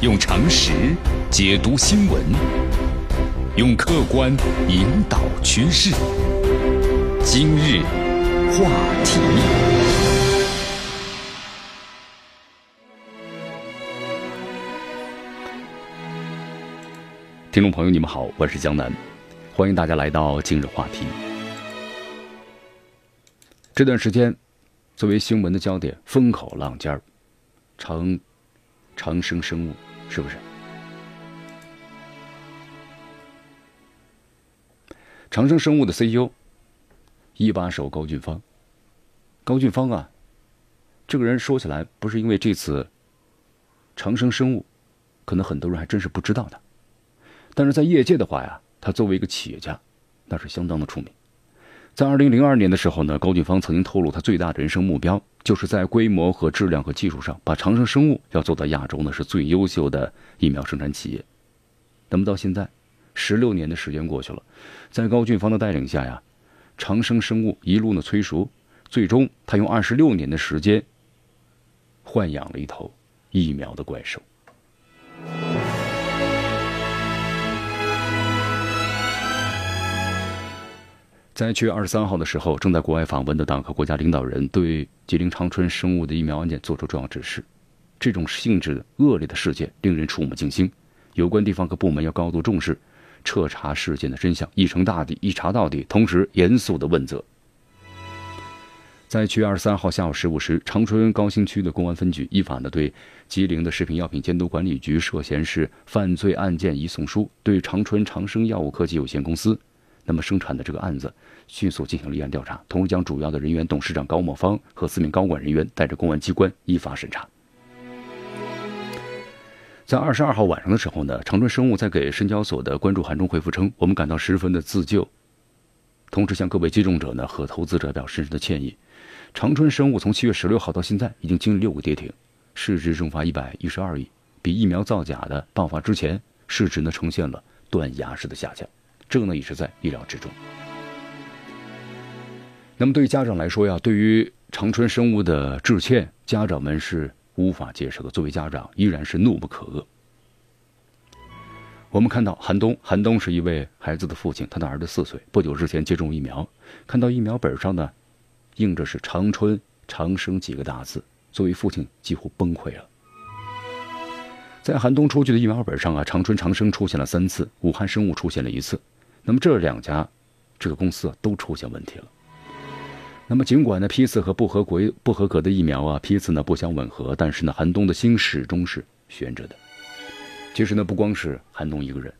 用常识解读新闻，用客观引导趋势。今日话题，听众朋友，你们好，我是江南，欢迎大家来到今日话题。这段时间，作为新闻的焦点，风口浪尖儿，长长生生物是不是？长生生物的 CEO。一把手高俊芳，高俊芳啊，这个人说起来不是因为这次长生生物，可能很多人还真是不知道的，但是在业界的话呀，他作为一个企业家，那是相当的出名。在二零零二年的时候呢，高俊芳曾经透露，他最大的人生目标就是在规模和质量和技术上，把长生生物要做到亚洲呢是最优秀的疫苗生产企业。那么到现在，十六年的时间过去了，在高俊芳的带领下呀。长生生物一路呢催熟，最终他用二十六年的时间豢养了一头疫苗的怪兽。在七月二十三号的时候，正在国外访问的党和国家领导人对吉林长春生物的疫苗案件作出重要指示。这种性质恶劣的事件令人触目惊心，有关地方和部门要高度重视。彻查事件的真相，一查大底，一查到底，同时严肃的问责。在七月二十三号下午十五时，长春高新区的公安分局依法呢对吉林的食品药品监督管理局涉嫌是犯罪案件移送书，对长春长生药物科技有限公司那么生产的这个案子迅速进行立案调查，同时将主要的人员董事长高某芳和四名高管人员带着公安机关依法审查。在二十二号晚上的时候呢，长春生物在给深交所的关注函中回复称，我们感到十分的自救，同时向各位接种者呢和投资者表示深深的歉意。长春生物从七月十六号到现在已经经历六个跌停，市值蒸发一百一十二亿，比疫苗造假的爆发之前市值呢呈现了断崖式的下降，这个呢也是在意料之中。那么对于家长来说呀，对于长春生物的致歉，家长们是。无法接受的，作为家长依然是怒不可遏。我们看到韩东，韩东是一位孩子的父亲，他的儿子四岁，不久之前接种疫苗，看到疫苗本上呢，印着是“长春长生”几个大字，作为父亲几乎崩溃了。在韩东出具的疫苗本上啊，“长春长生”出现了三次，武汉生物出现了一次，那么这两家这个公司都出现问题了。那么，尽管呢批次和不合规、不合格的疫苗啊批次呢不相吻合，但是呢韩东的心始终是悬着的。其实呢不光是韩东一个人，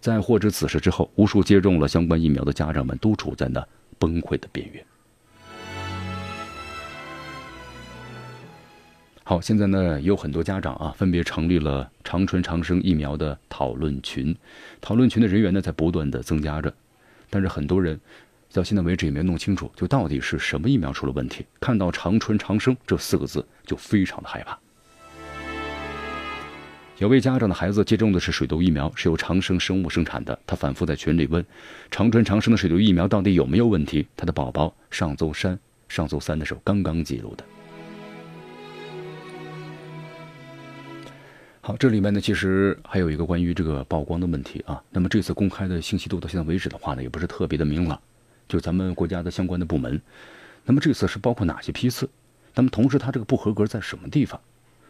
在获知此事之后，无数接种了相关疫苗的家长们都处在那崩溃的边缘。好，现在呢有很多家长啊分别成立了长春长生疫苗的讨论群，讨论群的人员呢在不断的增加着，但是很多人。到现在为止也没弄清楚，就到底是什么疫苗出了问题。看到“长春长生”这四个字，就非常的害怕。有位家长的孩子接种的是水痘疫苗，是由长生生物生产的。他反复在群里问：“长春长生的水痘疫苗到底有没有问题？”他的宝宝上周三上周三的时候刚刚记录的。好，这里面呢其实还有一个关于这个曝光的问题啊。那么这次公开的信息度到现在为止的话呢，也不是特别的明朗。就咱们国家的相关的部门，那么这次是包括哪些批次？那么同时它这个不合格在什么地方？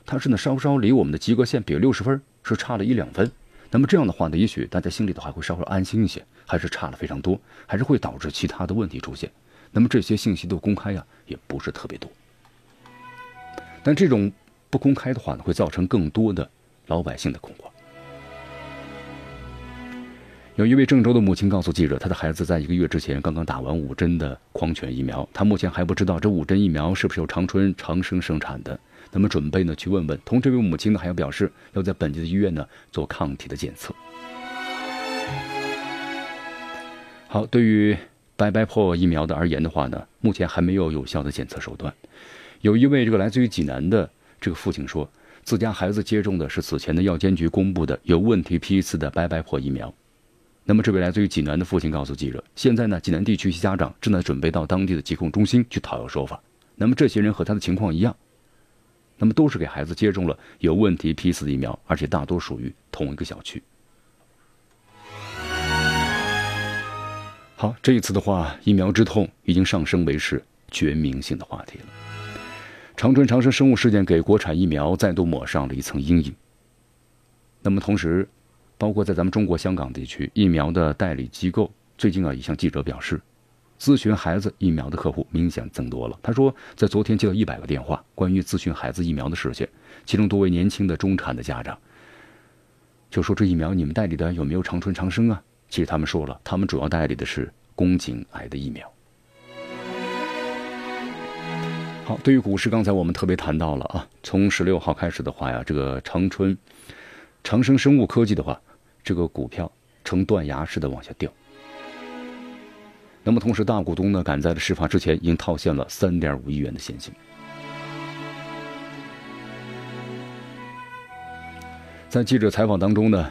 它是呢稍稍离我们的及格线，比如六十分是差了一两分。那么这样的话呢，也许大家心里头还会稍稍安心一些，还是差了非常多，还是会导致其他的问题出现。那么这些信息都公开呀，也不是特别多。但这种不公开的话呢，会造成更多的老百姓的恐慌。有一位郑州的母亲告诉记者，她的孩子在一个月之前刚刚打完五针的狂犬疫苗，她目前还不知道这五针疫苗是不是由长春长生生产的，那么准备呢去问问。同这位母亲呢还要表示要在本地的医院呢做抗体的检测。好，对于白白破疫苗的而言的话呢，目前还没有有效的检测手段。有一位这个来自于济南的这个父亲说，自家孩子接种的是此前的药监局公布的有问题批次的白白破疫苗。那么，这位来自于济南的父亲告诉记者：“现在呢，济南地区一些家长正在准备到当地的疾控中心去讨要说法。那么，这些人和他的情况一样，那么都是给孩子接种了有问题批次的疫苗，而且大多属于同一个小区。好，这一次的话，疫苗之痛已经上升为是全民性的话题了。长春长生生物事件给国产疫苗再度抹上了一层阴影。那么同时，包括在咱们中国香港地区，疫苗的代理机构最近啊也向记者表示，咨询孩子疫苗的客户明显增多了。他说，在昨天接到一百个电话，关于咨询孩子疫苗的事情，其中多位年轻的中产的家长就说：“这疫苗你们代理的有没有长春长生啊？”其实他们说了，他们主要代理的是宫颈癌的疫苗。好，对于股市，刚才我们特别谈到了啊，从十六号开始的话呀，这个长春、长生生物科技的话，这个股票呈断崖式的往下掉。那么同时，大股东呢，赶在了事发之前，已经套现了三点五亿元的现金。在记者采访当中呢。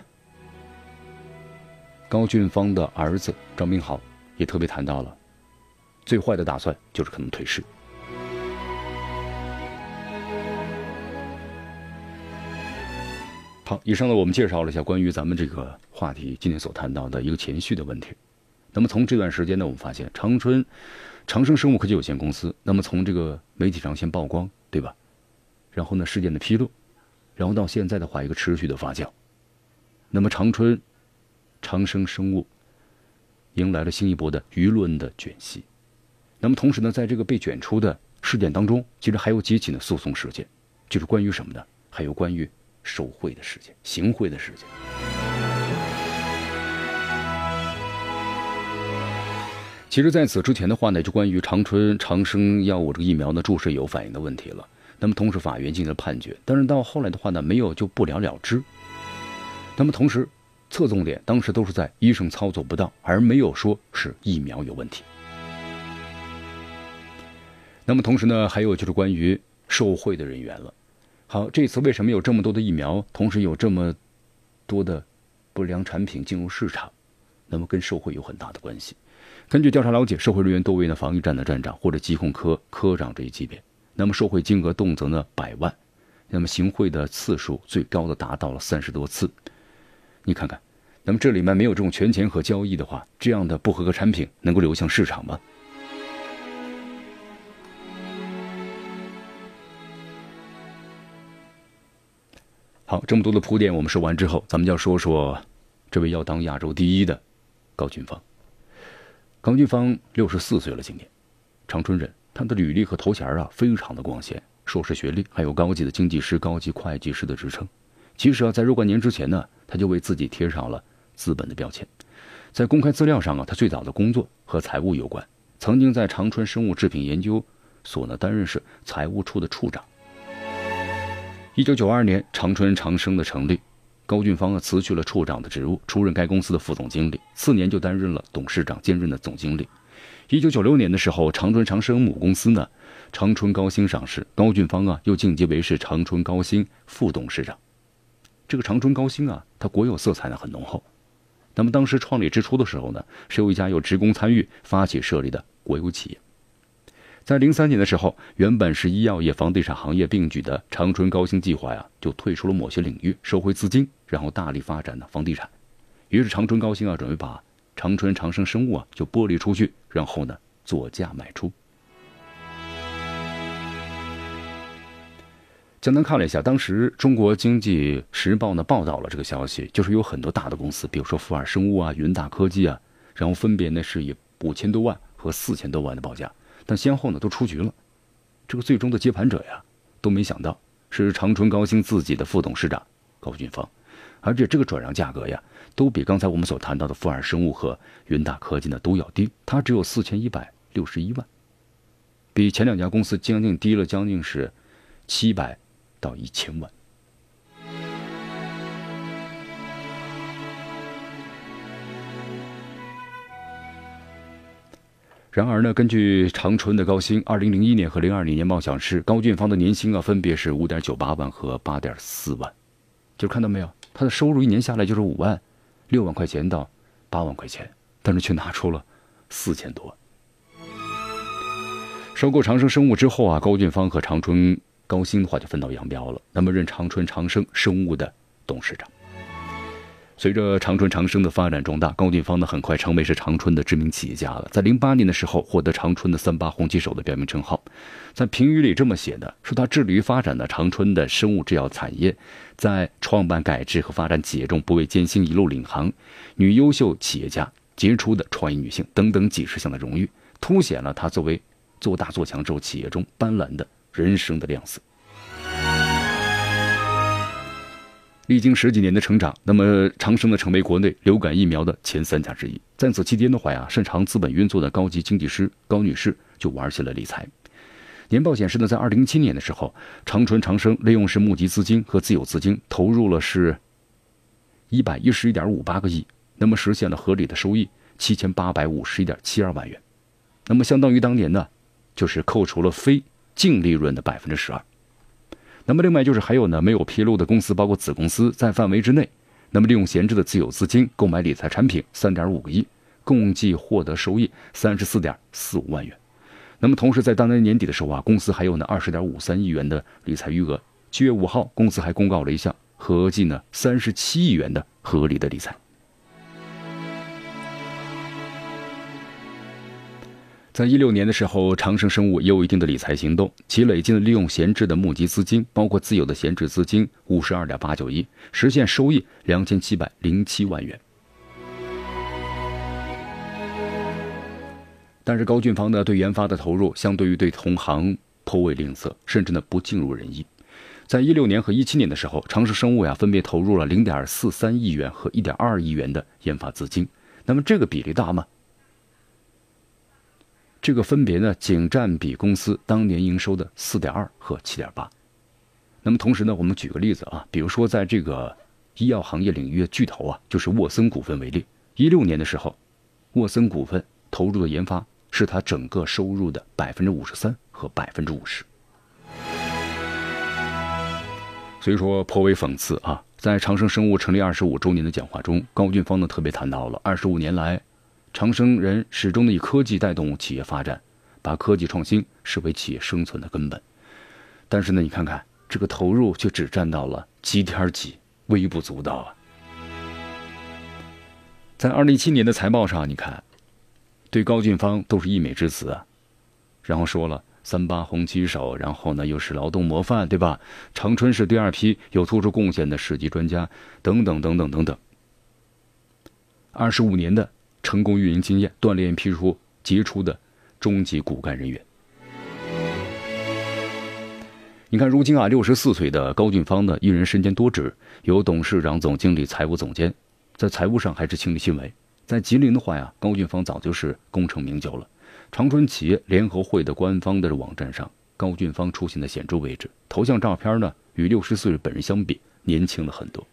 高俊芳的儿子张明豪也特别谈到了，最坏的打算就是可能退市。好，以上呢我们介绍了一下关于咱们这个话题今天所谈到的一个前序的问题。那么从这段时间呢，我们发现长春长生生物科技有限公司，那么从这个媒体上先曝光，对吧？然后呢事件的披露，然后到现在的话一个持续的发酵，那么长春。长生生物迎来了新一波的舆论的卷袭，那么同时呢，在这个被卷出的事件当中，其实还有几起的诉讼事件，就是关于什么呢？还有关于受贿的事件、行贿的事件。其实，在此之前的话呢，就关于长春长生药物这个疫苗呢注射有反应的问题了。那么，同时法院进行了判决，但是到后来的话呢，没有就不了了之。那么，同时。侧重点当时都是在医生操作不当，而没有说是疫苗有问题。那么同时呢，还有就是关于受贿的人员了。好，这次为什么有这么多的疫苗，同时有这么多的不良产品进入市场？那么跟受贿有很大的关系。根据调查了解，受贿人员多为呢防御站的站长或者疾控科科长这一级别。那么受贿金额动辄呢百万，那么行贿的次数最高的达到了三十多次。你看看，那么这里面没有这种权钱和交易的话，这样的不合格产品能够流向市场吗？好，这么多的铺垫我们说完之后，咱们就要说说这位要当亚洲第一的高俊芳。高俊芳六十四岁了，今年，长春人，他的履历和头衔啊非常的光鲜，硕士学历，还有高级的经济师、高级会计师的职称。其实啊，在若干年之前呢。他就为自己贴上了资本的标签，在公开资料上啊，他最早的工作和财务有关，曾经在长春生物制品研究所呢担任是财务处的处长。一九九二年，长春长生的成立，高俊芳啊辞去了处长的职务，出任该公司的副总经理，次年就担任了董事长兼任的总经理。一九九六年的时候，长春长生母公司呢长春高新上市，高俊芳啊又晋级为是长春高新副董事长。这个长春高新啊，它国有色彩呢很浓厚。那么当时创立之初的时候呢，是由一家有职工参与发起设立的国有企业。在零三年的时候，原本是医药业、房地产行业并举的长春高新计划呀，就退出了某些领域，收回资金，然后大力发展的房地产。于是长春高新啊，准备把长春长生生物啊就剥离出去，然后呢作价卖出。简单看了一下，当时中国经济时报呢报道了这个消息，就是有很多大的公司，比如说富尔生物啊、云大科技啊，然后分别呢是以五千多万和四千多万的报价，但先后呢都出局了。这个最终的接盘者呀，都没想到是长春高新自己的副董事长高俊芳，而且这个转让价格呀，都比刚才我们所谈到的富尔生物和云大科技呢都要低，它只有四千一百六十一万，比前两家公司将近低了将近是七百。到一千万。然而呢，根据长春的高新，二零零一年和零二年年报显示，高俊芳的年薪啊，分别是五点九八万和八点四万，就是看到没有，他的收入一年下来就是五万六万块钱到八万块钱，但是却拿出了四千多万。收购长生生物之后啊，高俊芳和长春。高薪的话就分道扬镳了。那么任长春长生生物的董事长。随着长春长生的发展壮大，高俊芳呢很快成为是长春的知名企业家了。在零八年的时候，获得长春的三八红旗手的标明称号。在评语里这么写的，说他致力于发展的长春的生物制药产业，在创办、改制和发展企业中不畏艰辛，一路领航，女优秀企业家、杰出的创业女性等等几十项的荣誉，凸显了他作为做大做强之后企业中斑斓的人生的亮色。历经十几年的成长，那么长生呢成为国内流感疫苗的前三甲之一。在此期间的话呀，擅长资本运作的高级经济师高女士就玩起了理财。年报显示呢，在二零一七年的时候，长春长生利用是募集资金和自有资金投入了是一百一十一点五八个亿，那么实现了合理的收益七千八百五十一点七二万元，那么相当于当年呢，就是扣除了非净利润的百分之十二。那么另外就是还有呢，没有披露的公司，包括子公司在范围之内，那么利用闲置的自有资金购买理财产品三点五个亿，共计获得收益三十四点四五万元。那么同时在当年年底的时候啊，公司还有呢二十点五三亿元的理财余额。七月五号，公司还公告了一项合计呢三十七亿元的合理的理财。在一六年的时候，长生生物也有一定的理财行动，其累计的利用闲置的募集资金，包括自有的闲置资金五十二点八九亿，实现收益两千七百零七万元。但是高俊芳呢，对研发的投入相对于对同行颇为吝啬，甚至呢不尽如人意。在一六年和一七年的时候，长生生物呀分别投入了零点四三亿元和一点二亿元的研发资金，那么这个比例大吗？这个分别呢，仅占比公司当年营收的四点二和七点八。那么同时呢，我们举个例子啊，比如说在这个医药行业领域的巨头啊，就是沃森股份为例，一六年的时候，沃森股份投入的研发是它整个收入的百分之五十三和百分之五十。所以说颇为讽刺啊，在长生生物成立二十五周年的讲话中，高俊芳呢特别谈到了二十五年来。长生人始终的以科技带动企业发展，把科技创新视为企业生存的根本。但是呢，你看看这个投入却只占到了几点几，微不足道啊。在二零一七年的财报上，你看，对高俊芳都是溢美之词啊，然后说了三八红旗手，然后呢又是劳动模范，对吧？长春市第二批有突出贡献的市级专家，等等等等等等。二十五年的。成功运营经验，锻炼批出杰出的中级骨干人员。你看，如今啊，六十四岁的高俊芳呢，一人身兼多职，有董事长、总经理、财务总监，在财务上还是亲力亲为。在吉林的话呀，高俊芳早就是功成名就了。长春企业联合会的官方的网站上，高俊芳出现的显著位置，头像照片呢，与六十四岁本人相比，年轻了很多。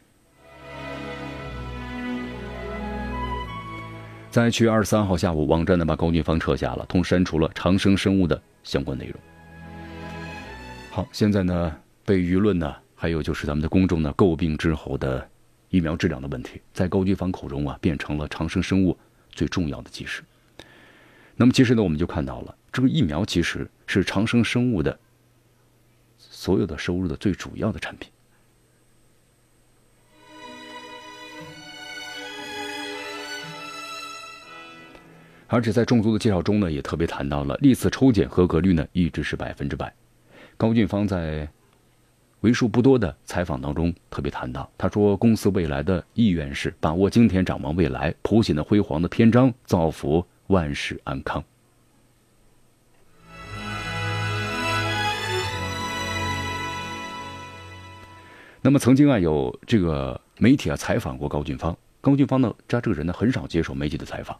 在七月二十三号下午，网站呢把高俊芳撤下了，同时删除了长生生物的相关内容。好，现在呢被舆论呢，还有就是咱们的公众呢诟病之后的疫苗质量的问题，在高俊芳口中啊变成了长生生物最重要的基石。那么其实呢，我们就看到了这个疫苗其实是长生生物的所有的收入的最主要的产品。而且在众多的介绍中呢，也特别谈到了历次抽检合格率呢一直是百分之百。高俊芳在为数不多的采访当中特别谈到，他说公司未来的意愿是把握今天，展望未来，谱写的辉煌的篇章，造福万世安康。那么曾经啊有这个媒体啊采访过高俊芳，高俊芳呢他这个人呢很少接受媒体的采访。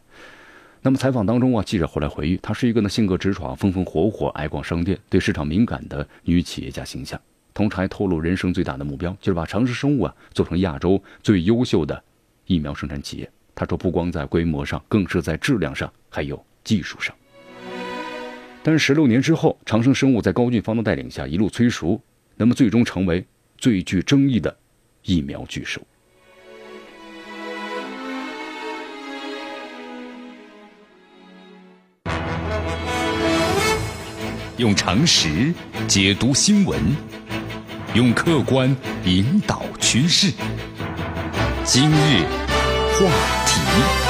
那么采访当中啊，记者后来回忆，她是一个呢性格直爽、风风火火、爱逛商店、对市场敏感的女企业家形象。同时还透露，人生最大的目标就是把长生生物啊做成亚洲最优秀的疫苗生产企业。他说，不光在规模上，更是在质量上，还有技术上。但是十六年之后，长生生物在高俊芳的带领下一路催熟，那么最终成为最具争议的疫苗巨兽。用常识解读新闻，用客观引导趋势。今日话题。